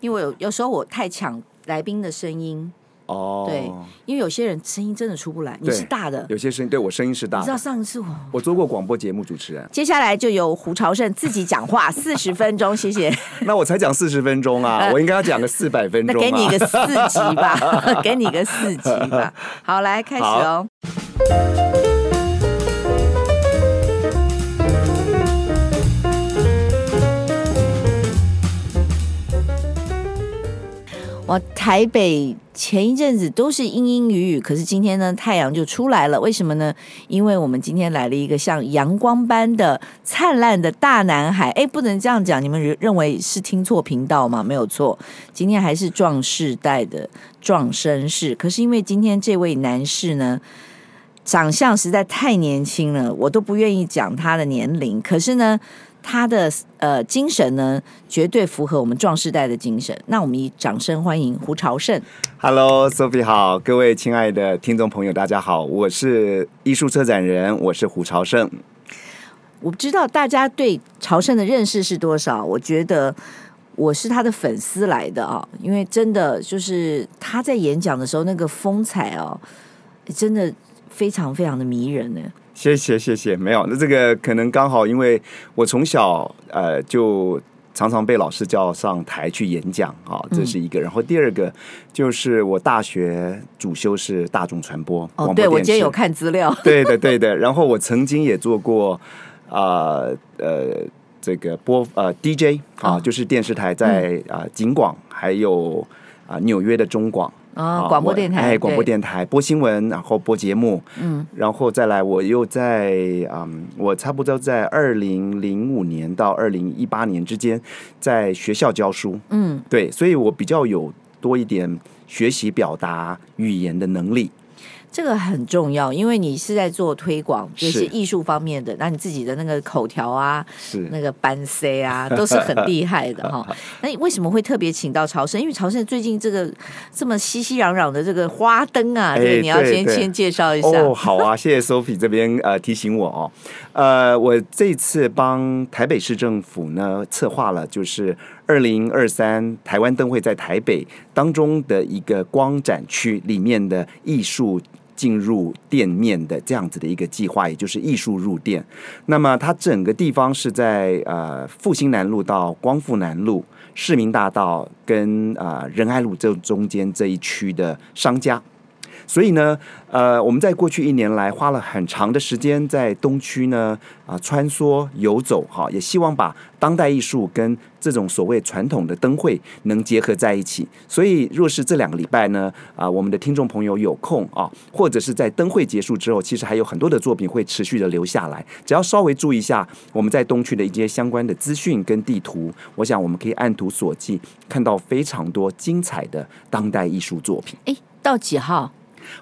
因为有有时候我太抢来宾的声音。哦，对，因为有些人声音真的出不来，你是大的，有些声音对我声音是大的。你知道上一次我我做过广播节目主持人，接下来就由胡朝胜自己讲话四十分钟，谢谢。那我才讲四十分钟啊，呃、我应该要讲个四百分钟、啊。那给你一个四级吧，给你一个四级吧。好，来开始哦。我台北前一阵子都是阴阴雨雨，可是今天呢，太阳就出来了。为什么呢？因为我们今天来了一个像阳光般的灿烂的大男孩。哎，不能这样讲，你们认为是听错频道吗？没有错，今天还是壮世代的壮绅士。可是因为今天这位男士呢，长相实在太年轻了，我都不愿意讲他的年龄。可是呢。他的呃精神呢，绝对符合我们壮世代的精神。那我们以掌声欢迎胡朝胜。Hello，Sophie 好，各位亲爱的听众朋友，大家好，我是艺术策展人，我是胡朝胜。我不知道大家对朝圣的认识是多少，我觉得我是他的粉丝来的啊，因为真的就是他在演讲的时候那个风采哦，真的非常非常的迷人呢。谢谢谢谢，没有，那这个可能刚好，因为我从小呃就常常被老师叫上台去演讲啊，这是一个。然后第二个就是我大学主修是大众传播，哦，对我今天有看资料，对的对的。然后我曾经也做过啊呃，呃这个播呃 DJ 啊，哦、就是电视台在啊、呃、景广还有啊、呃、纽约的中广。啊，广播电台，哎，广播电台播新闻，然后播节目，嗯，然后再来，我又在，嗯，我差不多在二零零五年到二零一八年之间，在学校教书，嗯，对，所以我比较有多一点学习表达语言的能力。这个很重要，因为你是在做推广，就是艺术方面的，那你自己的那个口条啊，是那个班 C 啊，都是很厉害的哈。那你为什么会特别请到朝圣？因为朝圣最近这个这么熙熙攘攘的这个花灯啊，对，对，你要先先介绍一下。哦，好啊，谢谢 Sophie 这边呃提醒我哦，呃，我这次帮台北市政府呢策划了，就是二零二三台湾灯会在台北当中的一个光展区里面的艺术。进入店面的这样子的一个计划，也就是艺术入店。那么它整个地方是在呃复兴南路到光复南路、市民大道跟呃仁爱路这中间这一区的商家。所以呢，呃，我们在过去一年来花了很长的时间在东区呢啊、穿梭游走哈，也希望把当代艺术跟这种所谓传统的灯会能结合在一起。所以，若是这两个礼拜呢啊、呃，我们的听众朋友有空啊，或者是在灯会结束之后，其实还有很多的作品会持续的留下来。只要稍微注意一下我们在东区的一些相关的资讯跟地图，我想我们可以按图索骥，看到非常多精彩的当代艺术作品。诶，到几号？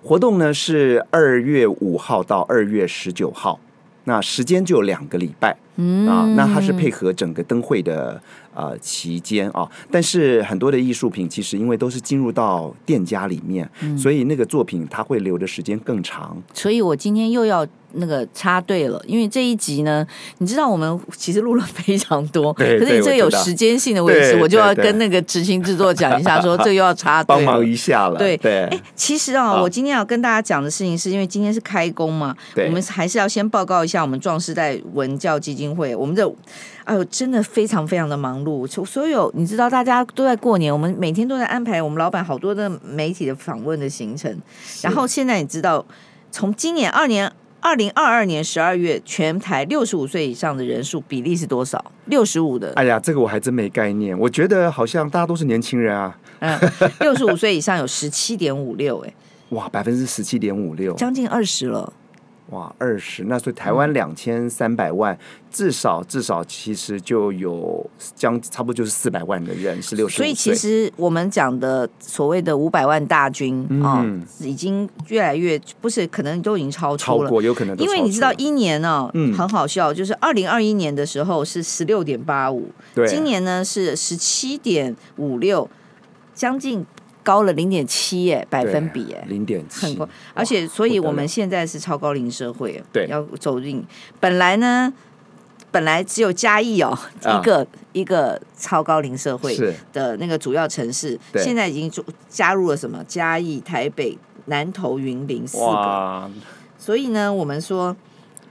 活动呢是二月五号到二月十九号，那时间就有两个礼拜，嗯。啊，那它是配合整个灯会的呃期间啊，但是很多的艺术品其实因为都是进入到店家里面，嗯，所以那个作品它会留的时间更长，所以我今天又要。那个插队了，因为这一集呢，你知道我们其实录了非常多，可是你这个有时间性的问题，我就要跟那个执行制作讲一下，说 这又要插队，帮忙一下了。对。对，哎，其实啊，我今天要跟大家讲的事情，是因为今天是开工嘛，我们还是要先报告一下我们壮士代文教基金会，我们这哎呦，真的非常非常的忙碌，所有你知道大家都在过年，我们每天都在安排我们老板好多的媒体的访问的行程，然后现在你知道，从今年二年。二零二二年十二月，全台六十五岁以上的人数比例是多少？六十五的。哎呀，这个我还真没概念。我觉得好像大家都是年轻人啊。嗯，六十五岁以上有十七点五六，哎，哇，百分之十七点五六，将近二十了。哇，二十，那所以台湾两千三百万，嗯，至少至少其实就有将差不多就是四百万的人是六十。所以其实我们讲的所谓的五百万大军啊，嗯哦，已经越来越不是，可能都已经超出了，超过有可能。因为你知道一年呢，哦，嗯，很好笑，就是二零二一年的时候是十六点八五，对，今年呢是十七点五六，将近。高了零点七耶，百分比耶，零点七，很高。而且，所以我们现在是超高龄社会，对，要走进。本来呢，本来只有嘉义哦，一个、啊、一个超高龄社会的那个主要城市，现在已经加入了什么？嘉义、台北、南投、云林四个。所以呢，我们说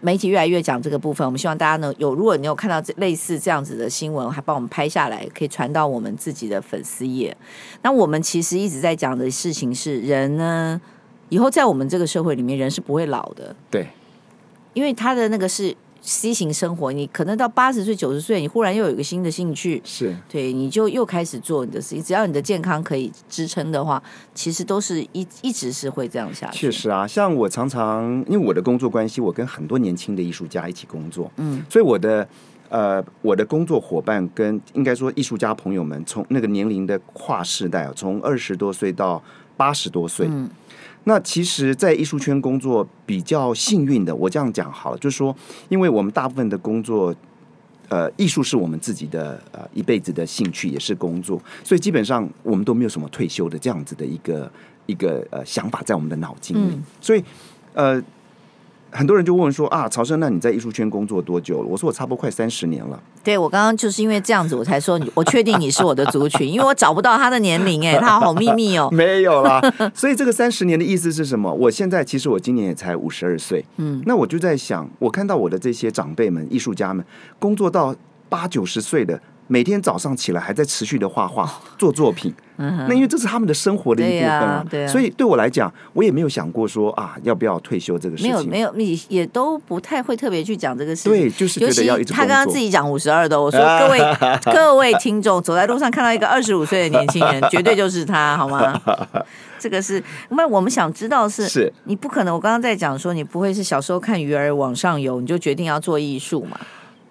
媒体越来越讲这个部分，我们希望大家呢有，如果你有看到这类似这样子的新闻，还帮我们拍下来，可以传到我们自己的粉丝页。那我们其实一直在讲的事情是，人呢以后在我们这个社会里面，人是不会老的。对，因为他的那个是。C 型生活，你可能到八十岁、九十岁，你忽然又有一个新的兴趣，是对，你就又开始做你的事情。只要你的健康可以支撑的话，其实都是一一直是会这样下去。确实啊，像我常常因为我的工作关系，我跟很多年轻的艺术家一起工作，嗯，所以我的呃我的工作伙伴跟应该说艺术家朋友们，从那个年龄的跨世代啊，从二十多岁到八十多岁，嗯。那其实，在艺术圈工作比较幸运的，我这样讲好了，就是说，因为我们大部分的工作，呃，艺术是我们自己的呃一辈子的兴趣，也是工作，所以基本上我们都没有什么退休的这样子的一个一个呃想法在我们的脑筋里，嗯、所以呃。很多人就问说啊，曹生，那你在艺术圈工作多久了？我说我差不多快三十年了。对，我刚刚就是因为这样子，我才说你，我确定你是我的族群，因为我找不到他的年龄，哎，他好秘密哦。没有啦，所以这个三十年的意思是什么？我现在其实我今年也才五十二岁，嗯，那我就在想，我看到我的这些长辈们、艺术家们工作到八九十岁的。每天早上起来还在持续的画画做作品，那因为这是他们的生活的一部分啊，所以对我来讲，我也没有想过说啊要不要退休这个事情。没有没有，你也都不太会特别去讲这个事情。对，就是觉得要一直。他刚刚自己讲五十二的，我说 各位各位听众，走在路上看到一个二十五岁的年轻人，绝对就是他，好吗？这个是，那我们想知道是，是你不可能。我刚刚在讲说，你不会是小时候看鱼儿往上游，你就决定要做艺术嘛？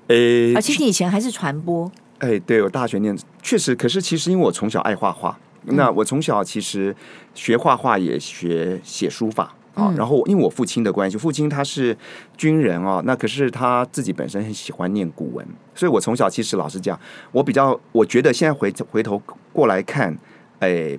诶，而且你以前还是传播。哎，对，我大学念确实，可是其实因为我从小爱画画，嗯、那我从小其实学画画也学写书法啊。嗯、然后因为我父亲的关系，父亲他是军人哦，那可是他自己本身很喜欢念古文，所以我从小其实老实讲，我比较我觉得现在回回头过来看，哎，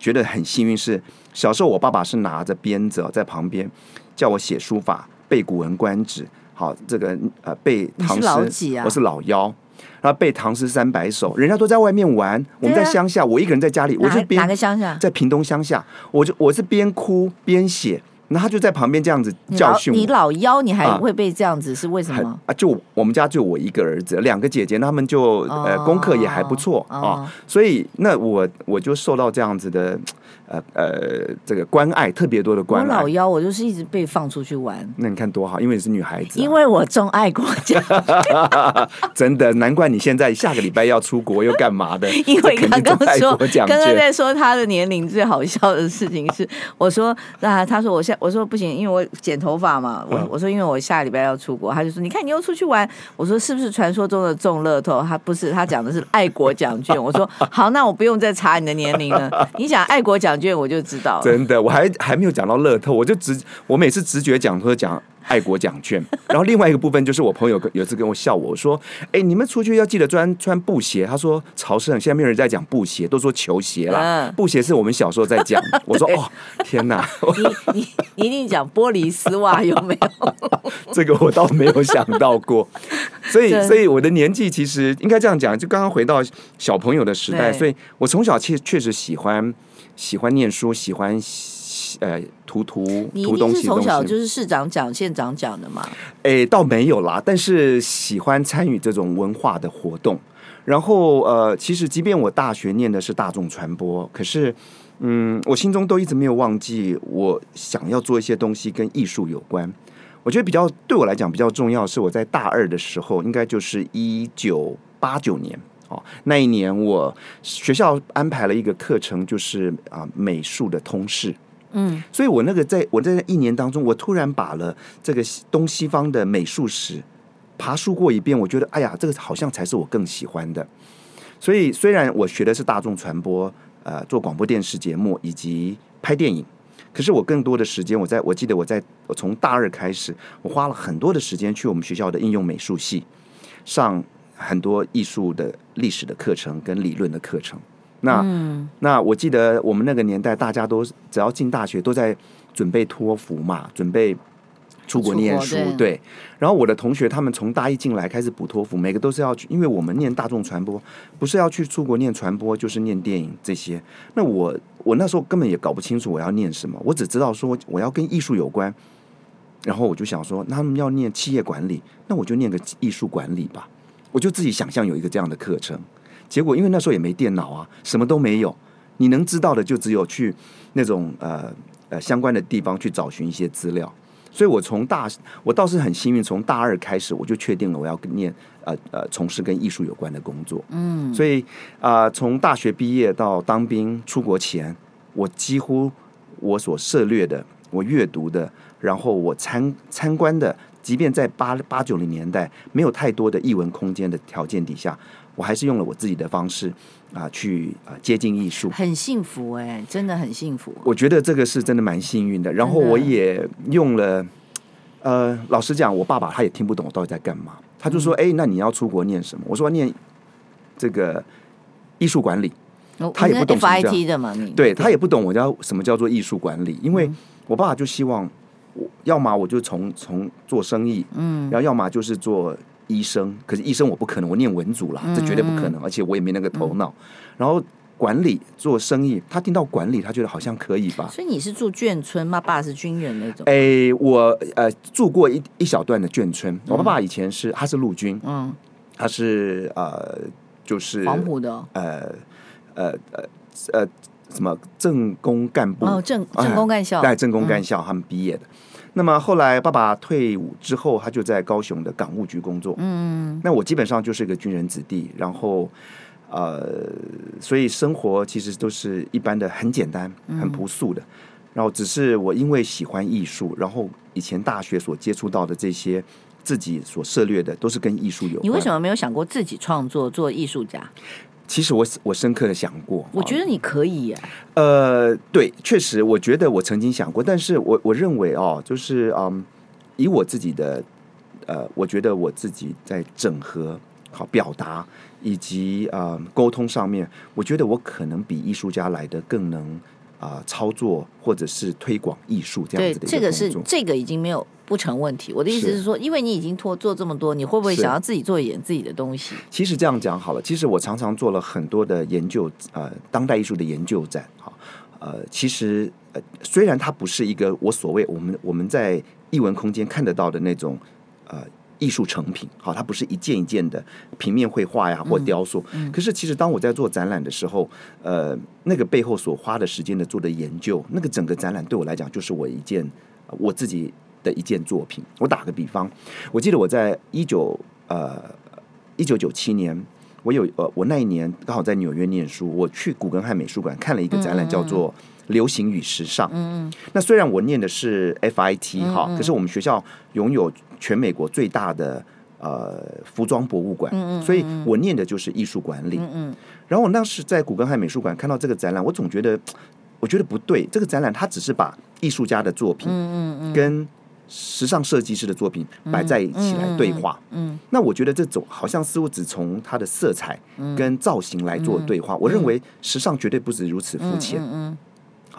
觉得很幸运是小时候我爸爸是拿着鞭子在旁边叫我写书法、背《古文观止》，好，这个呃背唐诗，啊、我是老幺。然后背唐诗三百首，人家都在外面玩，我们在乡下，我一个人在家里，我就边哪个乡下？在屏东乡下，我就我是边哭边写。然后他就在旁边这样子教训我。你老幺，你还会被这样子，是为什么？啊，就我们家就我一个儿子，两个姐姐，他们就呃功课也还不错啊，所以那我我就受到这样子的呃呃这个关爱，特别多的关爱。我老幺，我就是一直被放出去玩。那你看多好，因为你是女孩子。因为我钟爱国奖。真的，难怪你现在下个礼拜要出国又干嘛的？因为刚刚说，刚刚在说他的年龄最好笑的事情是，我说那他说我现我说不行，因为我剪头发嘛。我我说因为我下个礼拜要出国，他就说你看你又出去玩。我说是不是传说中的中乐透？他不是，他讲的是爱国奖券。我说好，那我不用再查你的年龄了。你讲爱国奖券，我就知道了。真的，我还还没有讲到乐透，我就直我每次直觉讲说讲。爱国奖券，然后另外一个部分就是我朋友有一次跟我笑我说：“哎，你们出去要记得穿穿布鞋。”他说：“潮圣现在没有人在讲布鞋，都说球鞋了。布鞋是我们小时候在讲。”我说：“哦，天哪！你你你一定讲玻璃丝袜有没有？这个我倒没有想到过。所以，所以我的年纪其实应该这样讲，就刚刚回到小朋友的时代。所以我从小确确实喜欢喜欢念书，喜欢。”呃，涂涂涂东西，从小就是市长讲、县长讲的嘛？哎，倒没有啦，但是喜欢参与这种文化的活动。然后呃，其实即便我大学念的是大众传播，可是嗯，我心中都一直没有忘记，我想要做一些东西跟艺术有关。我觉得比较对我来讲比较重要是我在大二的时候，应该就是一九八九年哦，那一年我学校安排了一个课程，就是啊美术的通识。嗯，所以我那个在我在那一年当中，我突然把了这个东西方的美术史爬书过一遍，我觉得哎呀，这个好像才是我更喜欢的。所以虽然我学的是大众传播，呃，做广播电视节目以及拍电影，可是我更多的时间，我在我记得我在我从大二开始，我花了很多的时间去我们学校的应用美术系上很多艺术的历史的课程跟理论的课程。那、嗯、那我记得我们那个年代，大家都只要进大学都在准备托福嘛，准备出国念书，对，对。然后我的同学他们从大一进来开始补托福，每个都是要去，因为我们念大众传播，不是要去出国念传播，就是念电影这些。那我我那时候根本也搞不清楚我要念什么，我只知道说我要跟艺术有关。然后我就想说，那他们要念企业管理，那我就念个艺术管理吧。我就自己想象有一个这样的课程，结果因为那时候也没电脑啊，什么都没有，你能知道的就只有去那种呃呃相关的地方去找寻一些资料。所以我从大我倒是很幸运，从大二开始我就确定了我要念呃呃从事跟艺术有关的工作。嗯，所以啊、呃，从大学毕业到当兵出国前，我几乎我所涉猎的、我阅读的，然后我参参观的。即便在八八九零年代没有太多的译文空间的条件底下，我还是用了我自己的方式啊、呃，去啊、呃、接近艺术，很幸福哎、欸，真的很幸福。我觉得这个是真的蛮幸运的。然后我也用了，呃，老实讲，我爸爸他也听不懂我到底在干嘛，他就说：“哎、嗯，那你要出国念什么？”我说：“念这个艺术管理。”他也不懂 FIT 的嘛，你对他也不懂我叫什么叫做艺术管理，因为我爸爸就希望。我要么我就从从做生意，嗯，然后要么就是做医生。可是医生我不可能，我念文组啦，这绝对不可能，而且我也没那个头脑。然后管理做生意，他听到管理，他觉得好像可以吧。所以你是住眷村吗？爸是军人那种？哎，我呃住过一一小段的眷村。我爸爸以前是他是陆军，嗯，他是呃就是黄埔的，呃呃呃呃什么政工干部哦，政政工干校，在政工干校他们毕业的。那么后来爸爸退伍之后，他就在高雄的港务局工作。嗯，那我基本上就是一个军人子弟，然后呃，所以生活其实都是一般的，很简单、很朴素的。然后只是我因为喜欢艺术，然后以前大学所接触到的这些自己所涉猎的，都是跟艺术有关。你为什么没有想过自己创作做艺术家？其实我我深刻的想过，我觉得你可以耶。呃，对，确实，我觉得我曾经想过，但是我我认为哦，就是嗯，以我自己的呃，我觉得我自己在整合好表达以及呃沟通上面，我觉得我可能比艺术家来的更能啊、呃、操作或者是推广艺术这样子的一个工作。对，这个是这个已经没有。不成问题。我的意思是说，是因为你已经做做这么多，你会不会想要自己做一点自己的东西？其实这样讲好了，其实我常常做了很多的研究，呃，当代艺术的研究展，哈，呃，其实呃，虽然它不是一个我所谓我们我们在艺文空间看得到的那种呃艺术成品，好，它不是一件一件的平面绘画呀或雕塑，可是其实当我在做展览的时候，呃，那个背后所花的时间的做的研究，那个整个展览对我来讲就是我一件我自己。的一件作品，我打个比方，我记得我在一九呃一九九七年，我有呃我那一年刚好在纽约念书，我去古根汉美术馆看了一个展览，叫做《流行与时尚》。嗯嗯。那虽然我念的是 FIT 哈，可是我们学校拥有全美国最大的呃服装博物馆，嗯嗯，所以我念的就是艺术管理。嗯嗯。然后我当时在古根汉美术馆看到这个展览，我总觉得我觉得不对，这个展览它只是把艺术家的作品，嗯嗯，跟时尚设计师的作品摆在一起来对话，嗯，嗯嗯，那我觉得这种好像似乎只从它的色彩跟造型来做对话。嗯、我认为时尚绝对不止如此肤浅，嗯，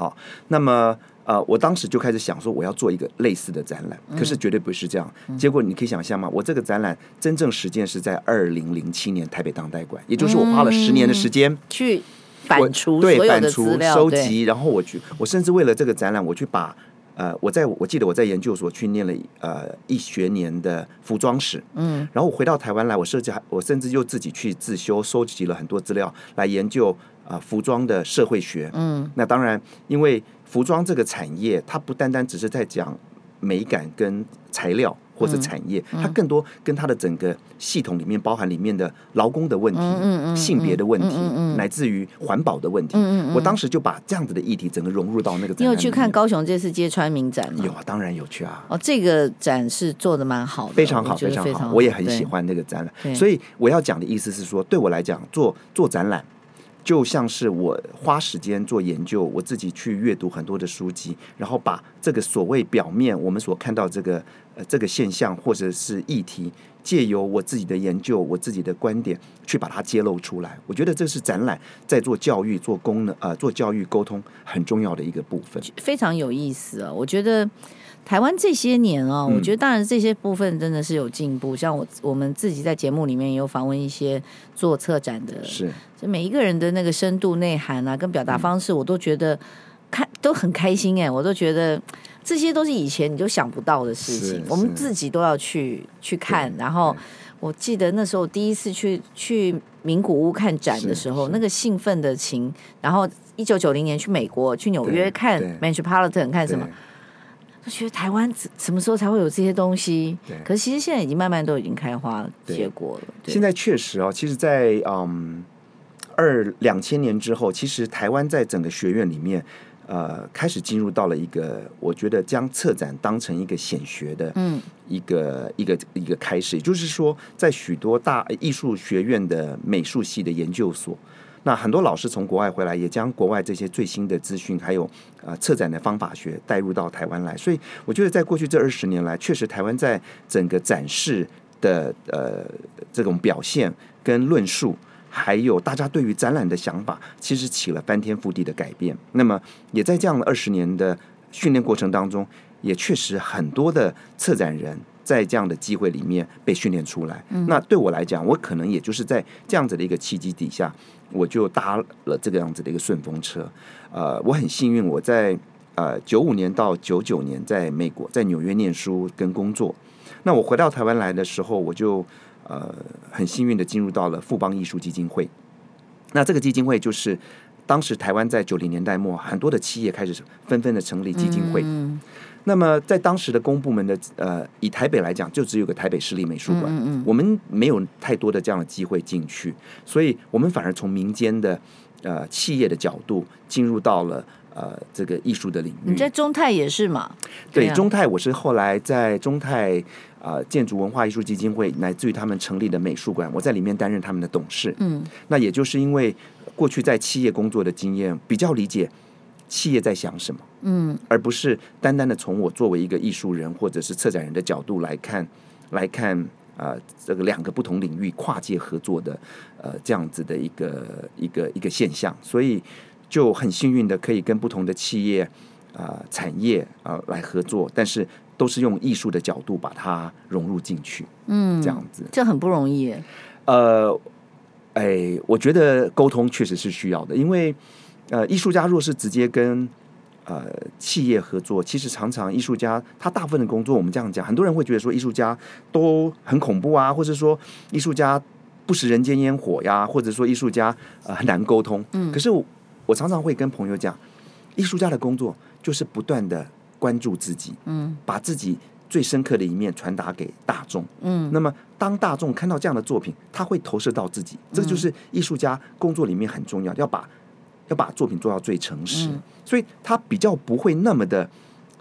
好，那么呃，我当时就开始想说，我要做一个类似的展览，可是绝对不是这样。嗯、结果你可以想象吗？我这个展览真正实践是在二零零七年台北当代馆，也就是我花了十年的时间、嗯、去反刍对反刍收集，然后我去，我甚至为了这个展览，我去把。呃，我在我记得我在研究所去念了呃一学年的服装史，嗯，然后我回到台湾来，我设计还我甚至又自己去自修，收集了很多资料来研究啊、呃、服装的社会学，嗯，那当然，因为服装这个产业，它不单单只是在讲美感跟材料。或者产业，它更多跟它的整个系统里面包含里面的劳工的问题、性别的问题，乃至于环保的问题。我当时就把这样子的议题整个融入到那个。你有去看高雄这次揭穿民展吗？有啊，当然有去啊。哦，这个展是做的蛮好的，非常好，非常好，我也很喜欢那个展览。所以我要讲的意思是说，对我来讲，做做展览。就像是我花时间做研究，我自己去阅读很多的书籍，然后把这个所谓表面我们所看到这个呃这个现象或者是议题，借由我自己的研究、我自己的观点去把它揭露出来。我觉得这是展览在做教育、做功能呃做教育沟通很重要的一个部分，非常有意思啊！我觉得台湾这些年啊、哦，嗯、我觉得当然这些部分真的是有进步。像我我们自己在节目里面也有访问一些做策展的，是，就每一个人的那个深度内涵啊，跟表达方式，我都觉得看都很开心哎，我都觉得这些都是以前你都想不到的事情，我们自己都要去去看。然后我记得那时候第一次去去名古屋看展的时候，那个兴奋的情，然后一九九零年去美国去纽约看 m a n t r o p o l i t a n 看什么。就觉得台湾什么时候才会有这些东西？对，可是其实现在已经慢慢都已经开花结果了。对，现在确实哦，其实在，在嗯二两千年之后，其实台湾在整个学院里面，呃，开始进入到了一个我觉得将策展当成一个显学的，嗯，一个一个一个开始。也就是说，在许多大艺术学院的美术系的研究所。那很多老师从国外回来，也将国外这些最新的资讯，还有呃策展的方法学带入到台湾来。所以我觉得，在过去这二十年来，确实台湾在整个展示的呃这种表现跟论述，还有大家对于展览的想法，其实起了翻天覆地的改变。那么，也在这样的二十年的训练过程当中，也确实很多的策展人。在这样的机会里面被训练出来，嗯、那对我来讲，我可能也就是在这样子的一个契机底下，我就搭了这个样子的一个顺风车。呃，我很幸运，我在呃九五年到九九年在美国在纽约念书跟工作。那我回到台湾来的时候，我就呃很幸运的进入到了富邦艺术基金会。那这个基金会就是当时台湾在九零年代末，很多的企业开始纷纷的成立基金会。嗯那么，在当时的公部门的呃，以台北来讲，就只有个台北市立美术馆，嗯嗯，我们没有太多的这样的机会进去，所以我们反而从民间的呃企业的角度进入到了呃这个艺术的领域。你在中泰也是嘛？对，中泰我是后来在中泰啊、呃、建筑文化艺术基金会，乃至于他们成立的美术馆，我在里面担任他们的董事。嗯，那也就是因为过去在企业工作的经验，比较理解。企业在想什么？嗯，而不是单单的从我作为一个艺术人或者是策展人的角度来看，来看啊、呃，这个两个不同领域跨界合作的呃这样子的一个一个一个现象，所以就很幸运的可以跟不同的企业啊、呃、产业啊、呃、来合作，但是都是用艺术的角度把它融入进去，嗯，这样子，这很不容易。呃，哎，我觉得沟通确实是需要的，因为。呃，艺术家若是直接跟呃企业合作，其实常常艺术家他大部分的工作，我们这样讲，很多人会觉得说艺术家都很恐怖啊，或者说艺术家不食人间烟火呀，或者说艺术家呃很难沟通。嗯，可是我我常常会跟朋友讲，艺术家的工作就是不断的关注自己，嗯，把自己最深刻的一面传达给大众，嗯，那么当大众看到这样的作品，他会投射到自己，这就是艺术家工作里面很重要，要把。要把作品做到最诚实，嗯、所以他比较不会那么的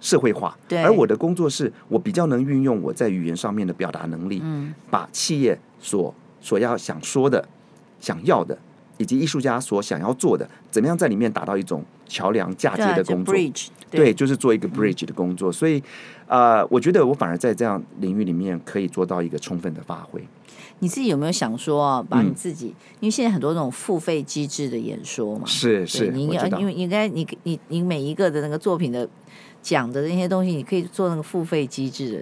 社会化。而我的工作是我比较能运用我在语言上面的表达能力，嗯、把企业所所要想说的、想要的，以及艺术家所想要做的，怎么样在里面达到一种桥梁嫁接的工作。对，对，就是做一个 bridge 的工作。嗯、所以，呃，我觉得我反而在这样领域里面可以做到一个充分的发挥。你自己有没有想说，把你自己，嗯、因为现在很多那种付费机制的演说嘛，是是，你要因为应该你你你每一个的那个作品的讲的那些东西，你可以做那个付费机制的。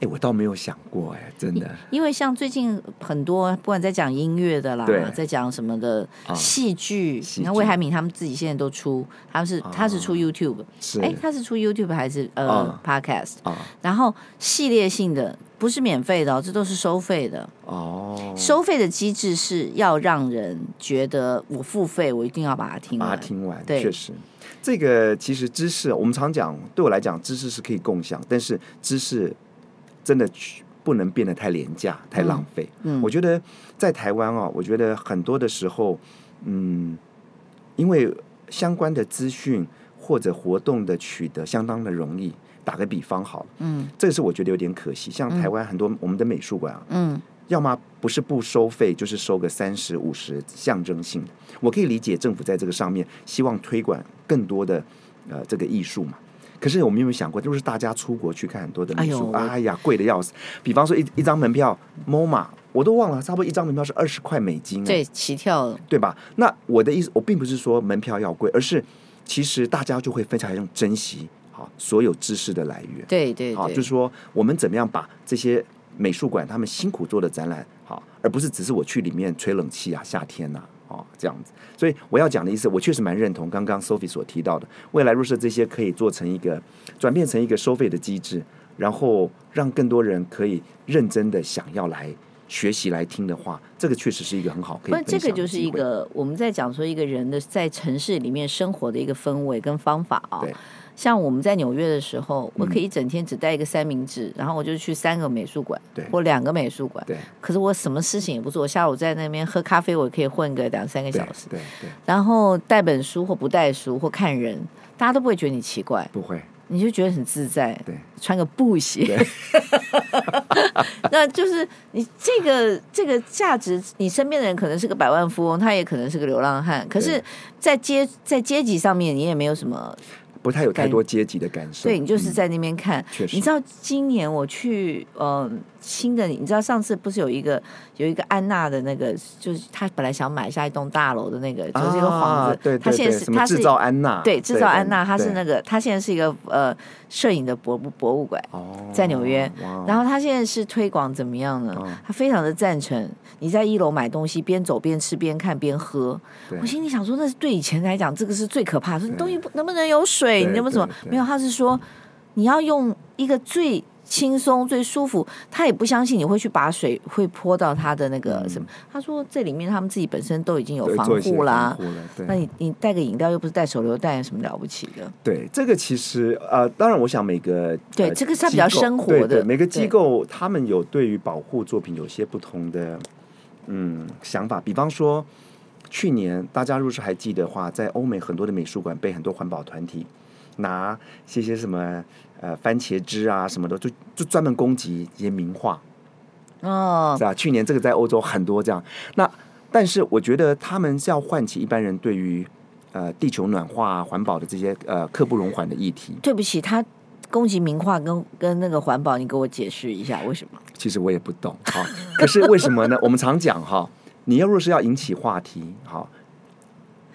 哎，我倒没有想过，哎，真的。因为像最近很多，不管在讲音乐的啦，在讲什么的戏剧，啊、你看魏海敏他们自己现在都出，他们是、啊、他是出 YouTube，哎是，他是出 YouTube 还是呃、啊、Podcast？啊，然后系列性的不是免费的、哦，这都是收费的哦。收费的机制是要让人觉得我付费，我一定要把它听完，把它听完。对，确实，这个其实知识，我们常讲，对我来讲，知识是可以共享，但是知识。真的不能变得太廉价、太浪费。嗯，嗯，我觉得在台湾哦，我觉得很多的时候，嗯，因为相关的资讯或者活动的取得相当的容易。打个比方好了，嗯，这个是我觉得有点可惜。像台湾很多我们的美术馆啊，嗯，要么不是不收费，就是收个三十五十，象征性的。我可以理解政府在这个上面希望推广更多的呃这个艺术嘛。可是我们有没有想过，就是大家出国去看很多的美术，哎，哎呀，贵的要死。比方说一一张门票，MoMA，我都忘了，差不多一张门票是二十块美金，对，起跳，对吧？那我的意思，我并不是说门票要贵，而是其实大家就会非常珍惜好所有知识的来源。对对对，好，就是说我们怎么样把这些美术馆他们辛苦做的展览，好，而不是只是我去里面吹冷气啊，夏天呐、啊，哦这样子。所以我要讲的意思，我确实蛮认同刚刚 Sophie 所提到的，未来若是这些可以做成一个转变成一个收费的机制，然后让更多人可以认真的想要来。学习来听的话，这个确实是一个很好可以分享的机会。这个就是一个我们在讲说一个人的在城市里面生活的一个氛围跟方法啊、哦。对，像我们在纽约的时候，我可以一整天只带一个三明治，嗯、然后我就去三个美术馆，或两个美术馆。对。可是我什么事情也不做，下午在那边喝咖啡，我可以混个两三个小时。对对。对然后带本书或不带书或看人，大家都不会觉得你奇怪。不会。你就觉得很自在，对，穿个布鞋，那就是你这个这个价值，你身边的人可能是个百万富翁，他也可能是个流浪汉，可是，在阶在阶级上面，你也没有什么。不太有太多阶级的感受。对，你就是在那边看。确实。你知道今年我去呃新的，你知道上次不是有一个有一个安娜的那个，就是他本来想买下一栋大楼的那个，就是一个房子。对对对。他现在是制造安娜。对，制造安娜，他是那个他现在是一个呃摄影的博博物馆，在纽约。然后他现在是推广怎么样呢？他非常的赞成你在一楼买东西，边走边吃边看边喝。我心里想说，那是对以前来讲，这个是最可怕的。说东西能不能有水？你有没有什么？没有，他是说你要用一个最轻松、最舒服。他也不相信你会去把水会泼到他的那个什么。嗯、他说这里面他们自己本身都已经有防护啦。那你你带个饮料又不是带手榴弹，有什么了不起的？对，这个其实呃，当然我想每个对、呃、这个是他比较生活的。对对每个机构他们有对于保护作品有些不同的嗯想法。比方说去年大家若是还记得话，在欧美很多的美术馆被很多环保团体。拿些些什么呃番茄汁啊什么的，就就专门攻击一些名画，哦，是啊？去年这个在欧洲很多这样。那但是我觉得他们是要唤起一般人对于呃地球暖化、环保的这些呃刻不容缓的议题。对不起，他攻击名画跟跟那个环保，你给我解释一下为什么？其实我也不懂哈。可是为什么呢？我们常讲哈，你要若是要引起话题，哈。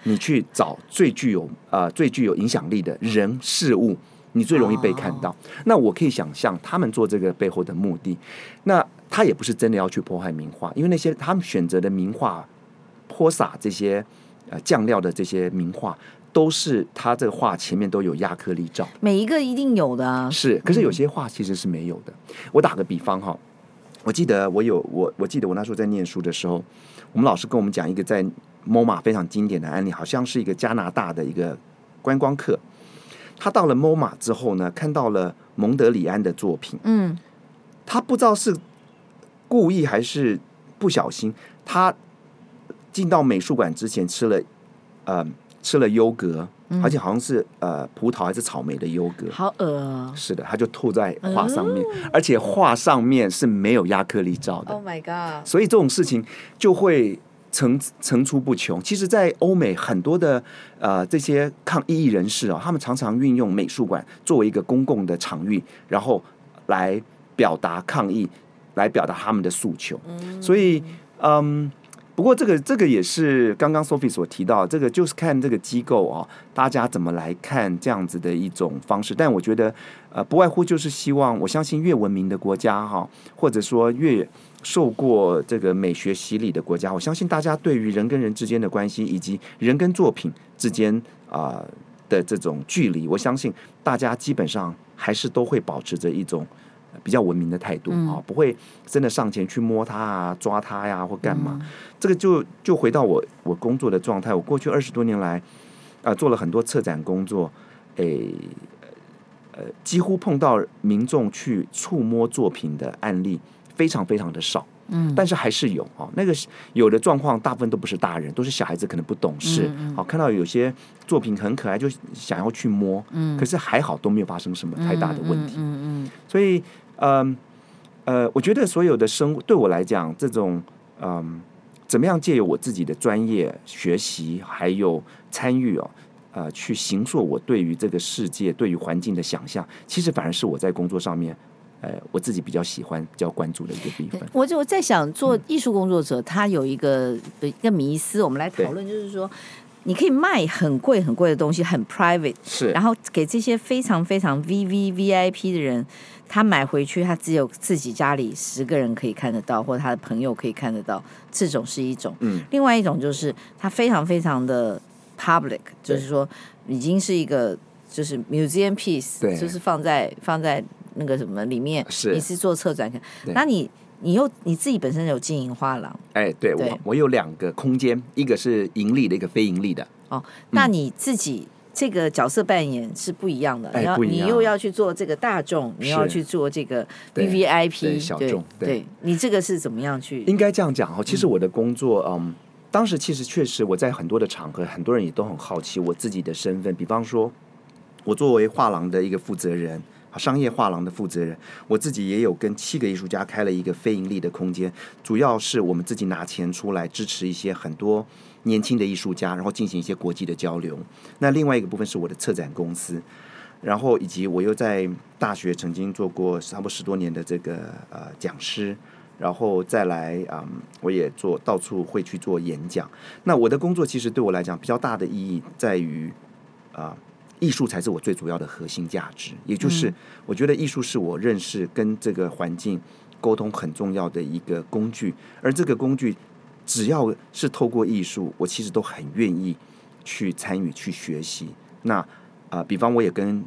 你去找最具有呃最具有影响力的人事物，你最容易被看到。那我可以想象他们做这个背后的目的。那他也不是真的要去破坏名画，因为那些他们选择的名画泼洒这些呃酱料的这些名画，都是他这个画前面都有亚克力罩，每一个一定有的啊。是，可是有些画其实是没有的。我打个比方哈，我记得我有我我记得我那时候在念书的时候，我们老师跟我们讲一个在。MoMA 非常经典的案例，好像是一个加拿大的一个观光客，他到了 MoMA 之后呢，看到了蒙德里安的作品，嗯，他不知道是故意还是不小心，他进到美术馆之前吃了，呃，吃了优格，嗯、而且好像是呃葡萄还是草莓的优格，好恶啊！是的，他就吐在画上面，嗯、而且画上面是没有压克力罩的。Oh my god！所以这种事情就会。层层出不穷。其实，在欧美很多的呃这些抗异议人士啊，他们常常运用美术馆作为一个公共的场域，然后来表达抗议，来表达他们的诉求。所以，嗯，不过这个这个也是刚刚 Sophie 所提到，这个就是看这个机构啊，大家怎么来看这样子的一种方式。但我觉得，呃，不外乎就是希望，我相信越文明的国家哈，或者说越。受过这个美学洗礼的国家，我相信大家对于人跟人之间的关系，以及人跟作品之间啊、呃、的这种距离，我相信大家基本上还是都会保持着一种比较文明的态度啊、嗯哦，不会真的上前去摸它啊、抓它呀或干嘛。嗯、这个就就回到我我工作的状态，我过去二十多年来啊、呃、做了很多策展工作，诶呃几乎碰到民众去触摸作品的案例。非常非常的少，嗯，但是还是有哦。那个有的状况，大部分都不是大人，都是小孩子，可能不懂事。好，看到有些作品很可爱，就想要去摸，嗯，可是还好都没有发生什么太大的问题，嗯嗯。所以，嗯呃，我觉得所有的生对我来讲，这种嗯，怎么样借由我自己的专业学习，还有参与哦，呃，去形塑我对于这个世界、对于环境的想象，其实反而是我在工作上面。呃，我自己比较喜欢、比较关注的一个地方。我就我在想，做艺术工作者，他有一个一个迷思，我们来讨论，就是说，你可以卖很贵很贵的东西，很 private，是，然后给这些非常非常 V V V I P 的人，他买回去，他只有自己家里十个人可以看得到，或者他的朋友可以看得到，这种是一种。嗯，另外一种就是他非常非常的 public，就是说已经是一个就是 museum piece，对，就是放在放在那个什么里面，是你是做策展的，那你你又你自己本身有经营画廊，哎，对，对我我有两个空间，一个是盈利的，一个非盈利的。哦，那你自己。嗯这个角色扮演是不一样的，哎、你要你又要去做这个大众，你要去做这个 V V I P 小众，对，对你这个是怎么样去？应该这样讲哈，其实我的工作，嗯，嗯，当时其实确实我在很多的场合，很多人也都很好奇我自己的身份，比方说，我作为画廊的一个负责人。商业画廊的负责人，我自己也有跟七个艺术家开了一个非盈利的空间，主要是我们自己拿钱出来支持一些很多年轻的艺术家，然后进行一些国际的交流。那另外一个部分是我的策展公司，然后以及我又在大学曾经做过差不多十多年的这个呃讲师，然后再来嗯，我也做到处会去做演讲。那我的工作其实对我来讲比较大的意义在于啊。艺术才是我最主要的核心价值，也就是我觉得艺术是我认识跟这个环境沟通很重要的一个工具，而这个工具只要是透过艺术，我其实都很愿意去参与去学习。那啊、呃，比方我也跟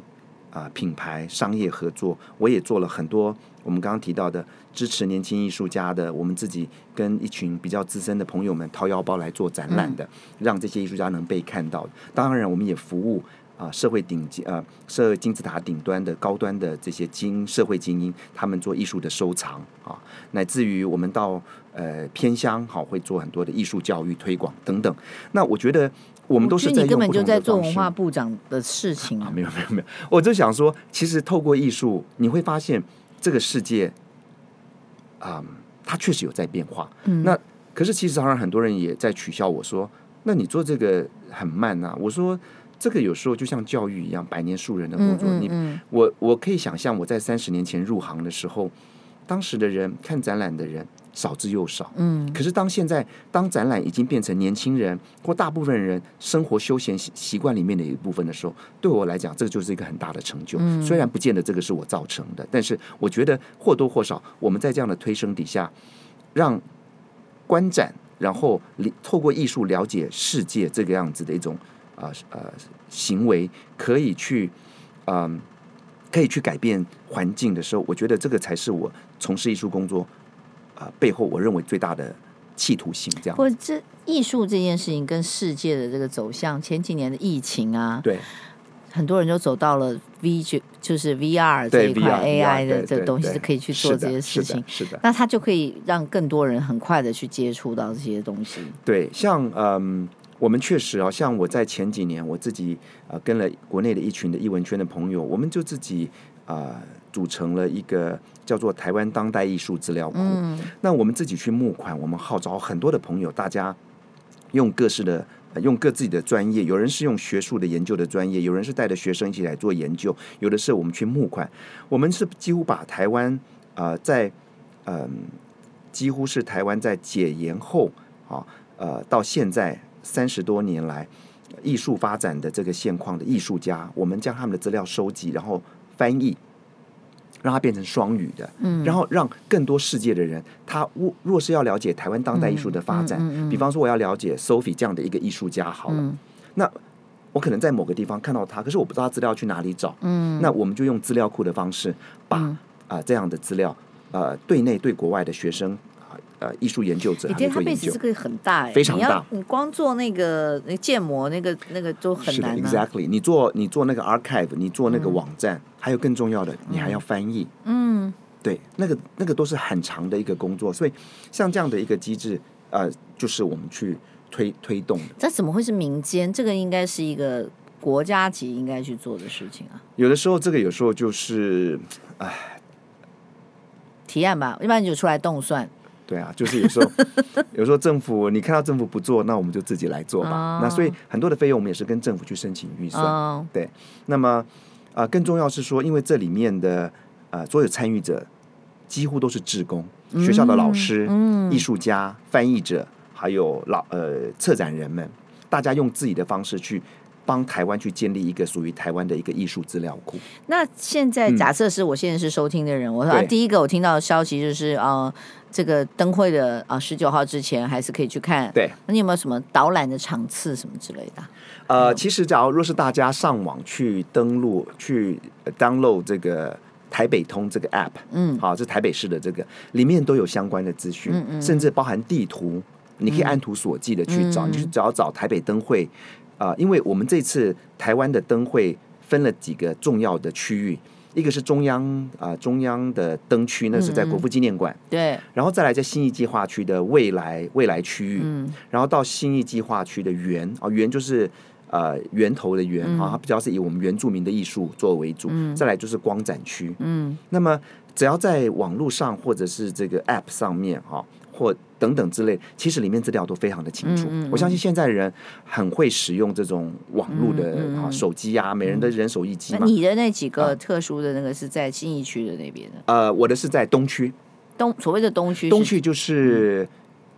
啊、呃、品牌商业合作，我也做了很多我们刚刚提到的支持年轻艺术家的，我们自己跟一群比较资深的朋友们掏腰包来做展览的，让这些艺术家能被看到。当然，我们也服务。啊，社会顶级啊，社会金字塔顶端的高端的这些精社会精英，他们做艺术的收藏啊，乃至于我们到呃偏乡，好会做很多的艺术教育推广等等。那我觉得我们都是在根本就在做文化部长的事情啊！没有没有没有，我就想说，其实透过艺术，你会发现这个世界啊、嗯，它确实有在变化。嗯，那可是其实当然很多人也在取笑我说，那你做这个很慢呐、啊。我说。这个有时候就像教育一样，百年树人的工作。嗯嗯嗯、你我我可以想象，我在三十年前入行的时候，当时的人看展览的人少之又少。嗯，可是当现在当展览已经变成年轻人或大部分人生活休闲习惯里面的一部分的时候，对我来讲，这个就是一个很大的成就。嗯、虽然不见得这个是我造成的，但是我觉得或多或少，我们在这样的推升底下，让观展，然后透过艺术了解世界这个样子的一种。啊呃，行为可以去，嗯、呃，可以去改变环境的时候，我觉得这个才是我从事艺术工作啊、呃、背后我认为最大的企图心。这样，或者这艺术这件事情跟世界的这个走向，前几年的疫情啊，对，很多人就走到了 V 就就是 VR 这一块 AI 的这个东西是可以去做这些事情，是的，是的，那它就可以让更多人很快的去接触到这些东西。对，像嗯。我们确实啊，像我在前几年，我自己啊跟了国内的一群的艺文圈的朋友，我们就自己啊组成了一个叫做台湾当代艺术资料库。嗯。那我们自己去募款，我们号召很多的朋友，大家用各式的用各自己的专业，有人是用学术的研究的专业，有人是带着学生一起来做研究，有的是我们去募款。我们是几乎把台湾啊在嗯几乎是台湾在解严后啊呃到现在。三十多年来，艺术发展的这个现况的艺术家，我们将他们的资料收集，然后翻译，让它变成双语的，嗯，然后让更多世界的人，他若若是要了解台湾当代艺术的发展，嗯嗯嗯、比方说我要了解 Sophie 这样的一个艺术家，好了，嗯、那我可能在某个地方看到他，可是我不知道资料去哪里找，嗯，那我们就用资料库的方式，把啊、呃、这样的资料，呃，对内对国外的学生。呃，艺术研究者，你觉得他贝斯这个很大哎，非常大。你光做那个那建模，那个那个都很难。Exactly，你做你做那个 archive，你做那个网站，还有更重要的，你还要翻译。嗯，对，那个那个都是很长的一个工作。所以像这样的一个机制，呃，就是我们去推推动的。这怎么会是民间？这个应该是一个国家级应该去做的事情啊。有的时候，这个有时候就是，哎，提案吧，一般你就出来动算。对啊，就是有时候，有时候政府你看到政府不做，那我们就自己来做吧。Oh. 那所以很多的费用我们也是跟政府去申请预算。Oh. 对，那么啊、呃，更重要是说，因为这里面的啊、呃，所有参与者几乎都是志工，学校的老师、mm. 艺术家、翻译者，还有老呃策展人们。大家用自己的方式去帮台湾去建立一个属于台湾的一个艺术资料库。那现在假设是我现在是收听的人，嗯、我说、啊、第一个我听到的消息就是呃，这个灯会的啊十九号之前还是可以去看。对，那你有没有什么导览的场次什么之类的？呃，其实假如若是大家上网去登录去 download 这个台北通这个 app，嗯，好，这台北市的这个里面都有相关的资讯，嗯嗯，甚至包含地图，你可以按图索骥的去找，嗯、你就只要找台北灯会。啊、呃，因为我们这次台湾的灯会分了几个重要的区域，一个是中央啊、呃、中央的灯区，那是在国父纪念馆，嗯、对，然后再来在新义计划区的未来未来区域，嗯，然后到新义计划区的源啊源就是呃源头的源啊，它比较是以我们原住民的艺术作为主，嗯，再来就是光展区，嗯，那么只要在网络上或者是这个 App 上面哈。啊或等等之类，其实里面资料都非常的清楚。嗯嗯、我相信现在的人很会使用这种网络的、嗯嗯、手机啊，每人的人手一机嘛。那你的那几个特殊的那个是在新义区的那边的？呃，我的是在东区。东所谓的东区，东区就是、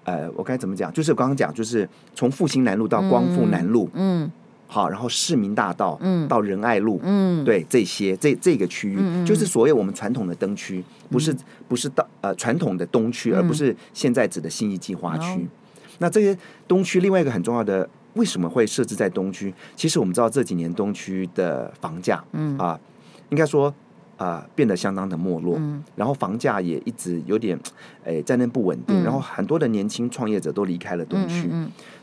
嗯、呃，我该怎么讲？就是刚刚讲，就是从复兴南路到光复南路。嗯。嗯好，然后市民大道到仁爱路，嗯，对这些这这个区域，嗯、就是所谓我们传统的灯区，不是不是到呃传统的东区，而不是现在指的新义计划区。嗯、那这些东区另外一个很重要的，为什么会设置在东区？其实我们知道这几年东区的房价，嗯啊，应该说。啊、呃，变得相当的没落，嗯、然后房价也一直有点，诶，在那不稳定，嗯、然后很多的年轻创业者都离开了东区，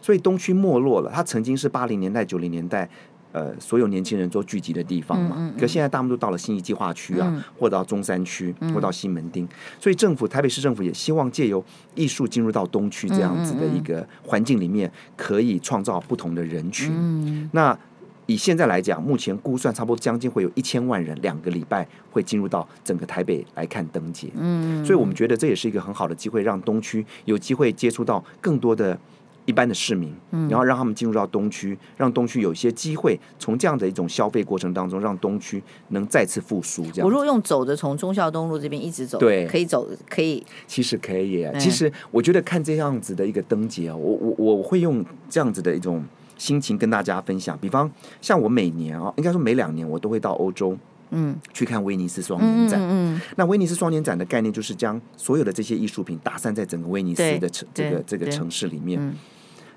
所以东区没落了。它曾经是八零年代、九零年代，呃，所有年轻人都聚集的地方嘛。嗯嗯、可现在他们都到了新义计划区啊，嗯、或到中山区，嗯、或到西门町，所以政府台北市政府也希望借由艺术进入到东区这样子的一个环境里面，可以创造不同的人群。嗯、那。以现在来讲，目前估算差不多将近会有一千万人，两个礼拜会进入到整个台北来看灯节。嗯，所以我们觉得这也是一个很好的机会，让东区有机会接触到更多的一般的市民，嗯，然后让他们进入到东区，让东区有一些机会，从这样的一种消费过程当中，让东区能再次复苏。这样，我如果用走的，从忠孝东路这边一直走，对，可以走，可以。其实可以，其实我觉得看这样子的一个灯节啊，我我我会用这样子的一种。心情跟大家分享，比方像我每年哦，应该说每两年我都会到欧洲，嗯，去看威尼斯双年展。嗯，那威尼斯双年展的概念就是将所有的这些艺术品打散在整个威尼斯的城这个这个城市里面。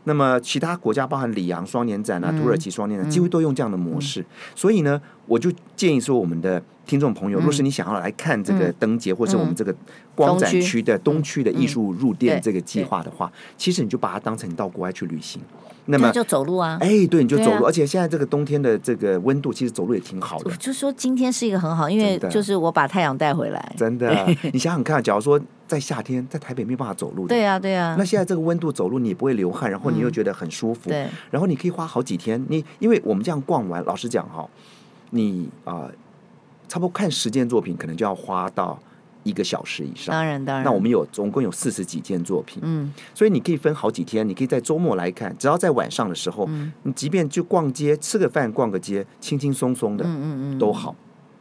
那么其他国家，包含里昂双年展啊、土耳其双年展，几乎都用这样的模式。所以呢，我就建议说，我们的听众朋友，若是你想要来看这个灯节，或是我们这个光展区的东区的艺术入店这个计划的话，其实你就把它当成你到国外去旅行。那么就走路啊！哎，对，你就走路，而且现在这个冬天的这个温度，其实走路也挺好的。就说今天是一个很好，因为就是我把太阳带回来。真的，你想想看，假如说在夏天在台北没有办法走路，对呀，对呀。那现在这个温度走路你也不会流汗，然后你又觉得很舒服，对。然后你可以花好几天，你因为我们这样逛完，老实讲哈，你啊，差不多看十件作品，可能就要花到。一个小时以上，当然当然。那我们有总共有四十几件作品，嗯，所以你可以分好几天，你可以在周末来看，只要在晚上的时候，嗯，你即便就逛街吃个饭逛个街，轻轻松松的，嗯嗯嗯，都好，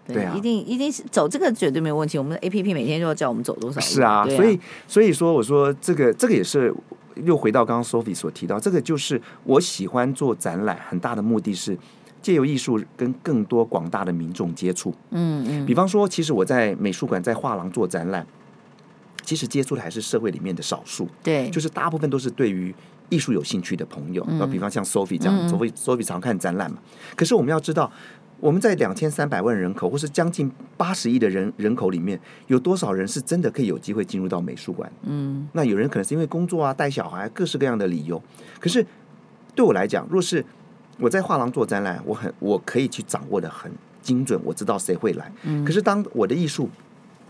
对啊，一定一定是走这个绝对没有问题。我们的 A P P 每天就要叫我们走多少？是啊，所以所以说我说这个这个也是又回到刚刚 Sophie 所提到，这个就是我喜欢做展览很大的目的是。借由艺术跟更多广大的民众接触，嗯嗯，比方说，其实我在美术馆、在画廊做展览，其实接触的还是社会里面的少数，对，就是大部分都是对于艺术有兴趣的朋友。那比方像 Sophie 这样，Sophie Sophie 常看展览嘛。可是我们要知道，我们在两千三百万人口，或是将近八十亿的人人口里面，有多少人是真的可以有机会进入到美术馆？嗯，那有人可能是因为工作啊、带小孩，各式各样的理由。可是对我来讲，若是我在画廊做展览，我很我可以去掌握的很精准，我知道谁会来。嗯、可是当我的艺术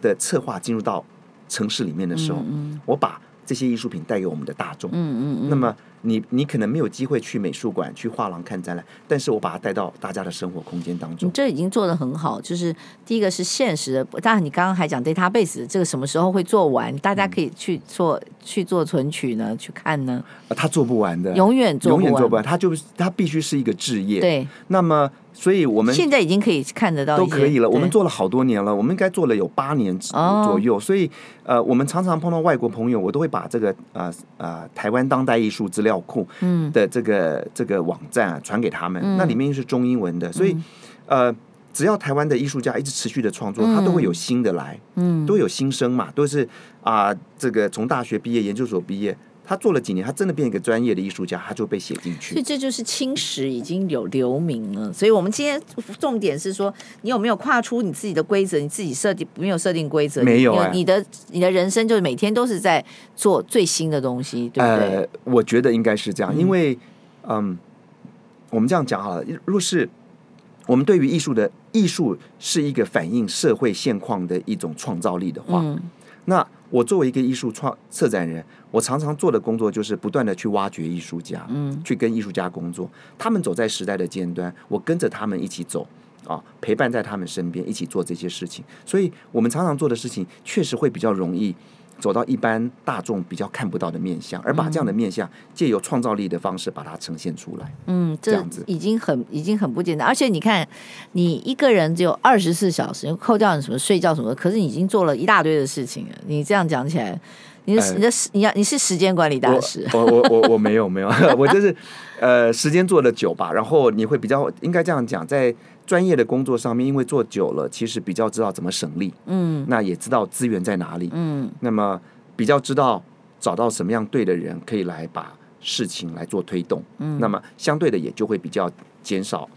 的策划进入到城市里面的时候，嗯嗯、我把这些艺术品带给我们的大众。嗯嗯嗯、那么。你你可能没有机会去美术馆、去画廊看展览，但是我把它带到大家的生活空间当中。你这已经做得很好，就是第一个是现实的。当然，你刚刚还讲 database 这个什么时候会做完？大家可以去做、嗯、去做存取呢？去看呢？他做不完的，永远做不完，永远做不完。他就是他必须是一个置业。对，那么。所以我们现在已经可以看得到，都可以了。我们做了好多年了，我们应该做了有八年左右。所以，呃，我们常常碰到外国朋友，我都会把这个呃呃台湾当代艺术资料料库的这个、嗯、这个网站啊，传给他们，嗯、那里面又是中英文的，所以、嗯、呃，只要台湾的艺术家一直持续的创作，他都会有新的来，嗯，都有新生嘛，都是啊、呃，这个从大学毕业、研究所毕业。他做了几年，他真的变一个专业的艺术家，他就被写进去。所以这就是青史已经有留名了。所以我们今天重点是说，你有没有跨出你自己的规则？你自己设定没有设定规则？没有、欸、你的你的人生就是每天都是在做最新的东西，对不对？呃，我觉得应该是这样，因为嗯，我们这样讲好了。若是我们对于艺术的艺术是一个反映社会现况的一种创造力的话，嗯、那。我作为一个艺术创策展人，我常常做的工作就是不断的去挖掘艺术家，嗯，去跟艺术家工作。他们走在时代的尖端，我跟着他们一起走，啊，陪伴在他们身边，一起做这些事情。所以，我们常常做的事情，确实会比较容易。走到一般大众比较看不到的面相，而把这样的面相借由创造力的方式把它呈现出来。嗯，这样子已经很已经很不简单。而且你看，你一个人只有二十四小时，扣掉你什么睡觉什么，可是你已经做了一大堆的事情了。你这样讲起来，你的、呃、你的你要你是时间管理大师？我我我我没有没有，我就是呃时间做的久吧。然后你会比较应该这样讲，在。专业的工作上面，因为做久了，其实比较知道怎么省力，嗯，那也知道资源在哪里，嗯，那么比较知道找到什么样对的人可以来把事情来做推动，嗯，那么相对的也就会比较减少。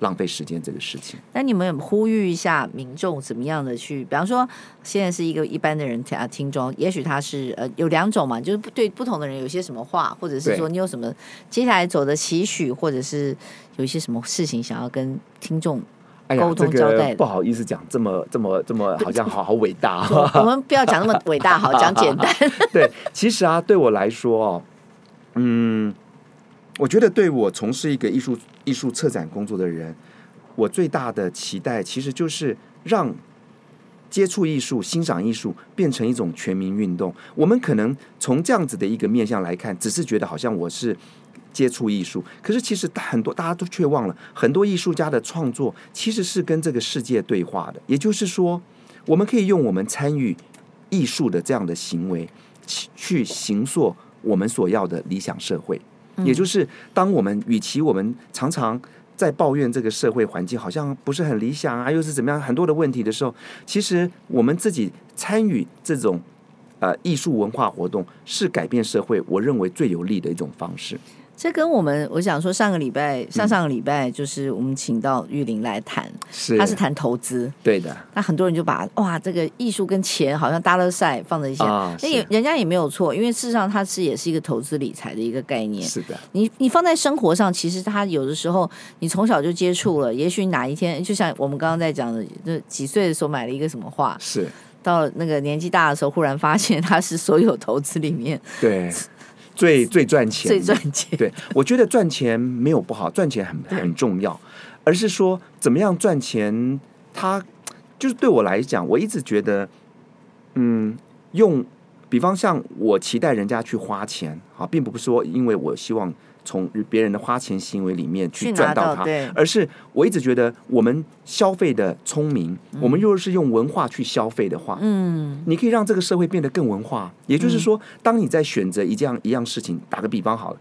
浪费时间这个事情。那你们有呼吁一下民众怎么样的去？比方说，现在是一个一般的人听听众，也许他是呃有两种嘛，就是对不同的人有些什么话，或者是说你有什么接下来走的期许，或者是有一些什么事情想要跟听众沟通交代的。不好意思讲这么这么这么好像好好伟大。我们不要讲那么伟大，好讲简单。对，其实啊，对我来说哦，嗯。我觉得，对我从事一个艺术艺术策展工作的人，我最大的期待其实就是让接触艺术、欣赏艺术变成一种全民运动。我们可能从这样子的一个面向来看，只是觉得好像我是接触艺术，可是其实很多大家都却忘了，很多艺术家的创作其实是跟这个世界对话的。也就是说，我们可以用我们参与艺术的这样的行为，去形塑我们所要的理想社会。也就是，当我们与其我们常常在抱怨这个社会环境好像不是很理想啊，又是怎么样很多的问题的时候，其实我们自己参与这种呃艺术文化活动，是改变社会，我认为最有利的一种方式。这跟我们我想说，上个礼拜、上上个礼拜，就是我们请到玉玲来谈，是他是谈投资，对的。那很多人就把哇，这个艺术跟钱好像 dollar sign 放在一起，那也人家也没有错，因为事实上它是也是一个投资理财的一个概念。是的，你你放在生活上，其实它有的时候你从小就接触了，也许哪一天，就像我们刚刚在讲的，就几岁的时候买了一个什么画，是到那个年纪大的时候，忽然发现它是所有投资里面对。最最赚钱，最赚钱。对，我觉得赚钱没有不好，赚钱很很重要，而是说怎么样赚钱，它就是对我来讲，我一直觉得，嗯，用，比方像我期待人家去花钱啊，并不是说因为我希望。从别人的花钱行为里面去赚到它，而是我一直觉得，我们消费的聪明，我们若是用文化去消费的话，嗯，你可以让这个社会变得更文化。也就是说，当你在选择一样一样事情，打个比方好了，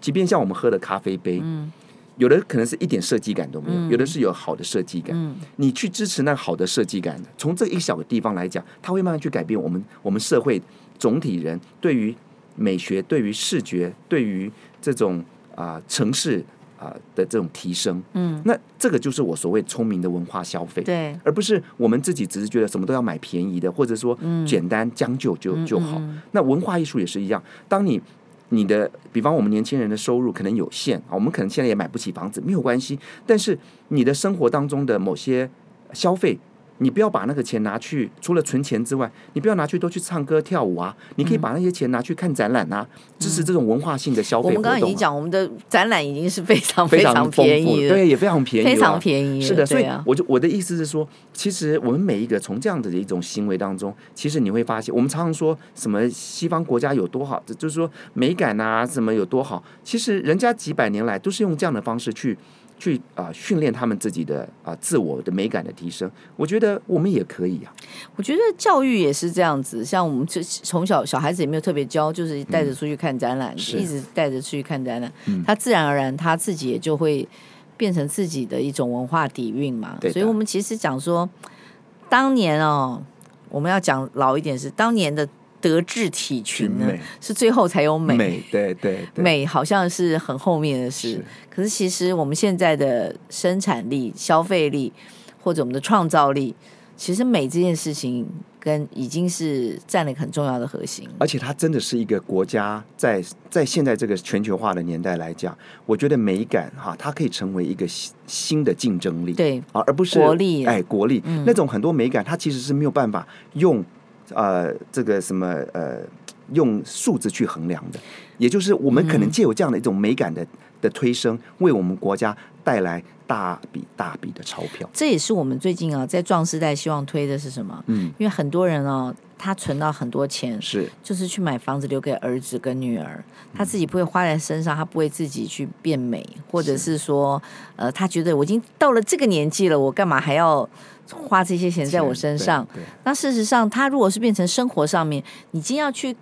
即便像我们喝的咖啡杯，嗯。有的可能是一点设计感都没有，有的是有好的设计感，嗯。你去支持那好的设计感，从这一小个地方来讲，它会慢慢去改变我们我们社会总体人对于美学、对于视觉、对于这种啊、呃、城市啊、呃、的这种提升，嗯，那这个就是我所谓聪明的文化消费，对，而不是我们自己只是觉得什么都要买便宜的，或者说简单将就就就好。那文化艺术也是一样，当你你的比方我们年轻人的收入可能有限啊，我们可能现在也买不起房子，没有关系，但是你的生活当中的某些消费。你不要把那个钱拿去，除了存钱之外，你不要拿去都去唱歌跳舞啊！你可以把那些钱拿去看展览啊，支持这种文化性的消费。我们刚刚已经讲，我们的展览已经是非常非常便宜，对，也非常便宜，非常便宜。是的，所以我就我的意思是说，其实我们每一个从这样子的一种行为当中，其实你会发现，我们常常说什么西方国家有多好，就是说美感啊什么有多好，其实人家几百年来都是用这样的方式去。去啊、呃、训练他们自己的啊、呃、自我的美感的提升，我觉得我们也可以啊。我觉得教育也是这样子，像我们这从小小孩子也没有特别教，就是带着出去看展览，嗯、一直带着出去看展览，嗯、他自然而然他自己也就会变成自己的一种文化底蕴嘛。所以我们其实讲说，当年哦，我们要讲老一点是当年的。德智体群呢，是最后才有美，美对对，对。美好像是很后面的事。可是其实我们现在的生产力、消费力或者我们的创造力，其实美这件事情跟已经是占了一个很重要的核心。而且它真的是一个国家在在现在这个全球化的年代来讲，我觉得美感哈，它可以成为一个新新的竞争力，对。啊，而不是国力，哎，国力、嗯、那种很多美感，它其实是没有办法用。呃，这个什么呃，用数字去衡量的，也就是我们可能借有这样的一种美感的的推升，为我们国家带来大笔大笔的钞票。这也是我们最近啊，在壮时代希望推的是什么？嗯，因为很多人哦，他存到很多钱，是就是去买房子留给儿子跟女儿，他自己不会花在身上，他不会自己去变美，或者是说，呃，他觉得我已经到了这个年纪了，我干嘛还要？花这些钱在我身上，那事实上，他如果是变成生活上面，你今天要去，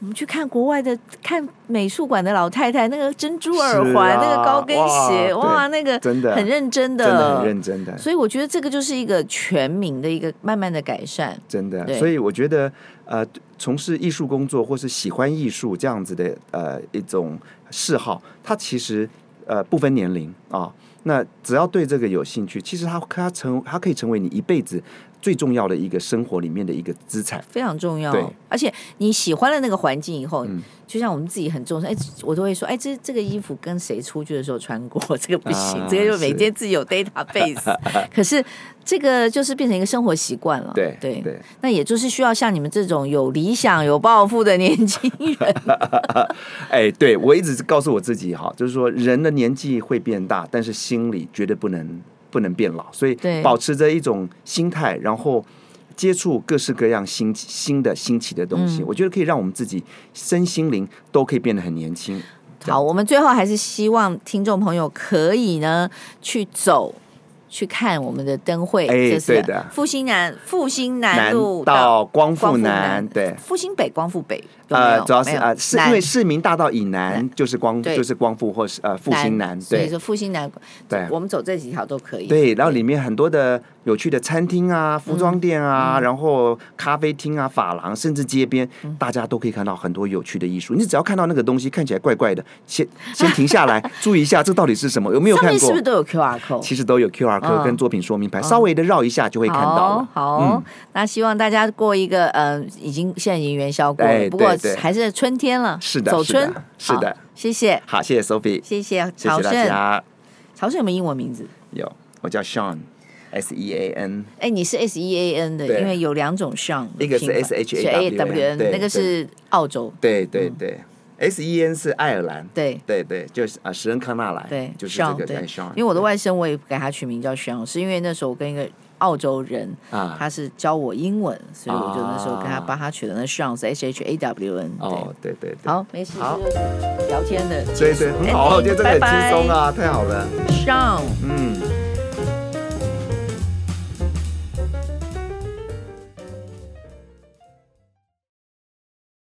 我们去看国外的看美术馆的老太太，那个珍珠耳环，啊、那个高跟鞋，哇，哇，那个真的很认真的，真的很认真的。所以我觉得这个就是一个全民的一个慢慢的改善，真的。所以我觉得，呃，从事艺术工作或是喜欢艺术这样子的呃一种嗜好，它其实呃不分年龄啊。那只要对这个有兴趣，其实它它成它可以成为你一辈子最重要的一个生活里面的一个资产，非常重要。对，而且你喜欢了那个环境以后，嗯。就像我们自己很重视，哎，我都会说，哎，这这个衣服跟谁出去的时候穿过？这个不行，啊、这个就每天自己有 database。可是这个就是变成一个生活习惯了。对对对，那也就是需要像你们这种有理想、有抱负的年轻人。哎，对我一直告诉我自己哈，就是说人的年纪会变大，但是心里绝对不能不能变老，所以保持着一种心态，然后。接触各式各样新新的新奇的东西，嗯、我觉得可以让我们自己身心灵都可以变得很年轻。好，我们最后还是希望听众朋友可以呢去走。去看我们的灯会，哎，对的，复兴南复兴南路到光复南，对，复兴北光复北，呃，主要是呃，是因为市民大道以南就是光就是光复或是呃复兴南，所以说复兴南，对，我们走这几条都可以。对，然后里面很多的有趣的餐厅啊、服装店啊，然后咖啡厅啊、发廊，甚至街边，大家都可以看到很多有趣的艺术。你只要看到那个东西看起来怪怪的，先先停下来 注意一下，这到底是什么？有没有看过？是不是都有 QR code？其实都有 QR code。跟作品说明牌，稍微的绕一下就会看到了。好，那希望大家过一个，嗯，已经现在已经元宵过了，不过还是春天了。是的，走春，是的，谢谢。好，谢谢 Sophie，谢谢曹圣。曹圣有没有英文名字？有，我叫 Sean，S E A N。哎，你是 S E A N 的，因为有两种 Sean，一个是 S H A W N，那个是澳洲。对对对。S E N 是爱尔兰，对对对，就是啊，史恩康纳莱，对，就是这个。对，因为我的外甥我也给他取名叫 Sean，是因为那时候我跟一个澳洲人啊，他是教我英文，所以我就那时候跟他帮他取的那 Sean 是 S H A W N。哦，对对。好，没事，好，聊天的，对对，很好，我觉得这个很轻松啊，太好了。Sean，嗯。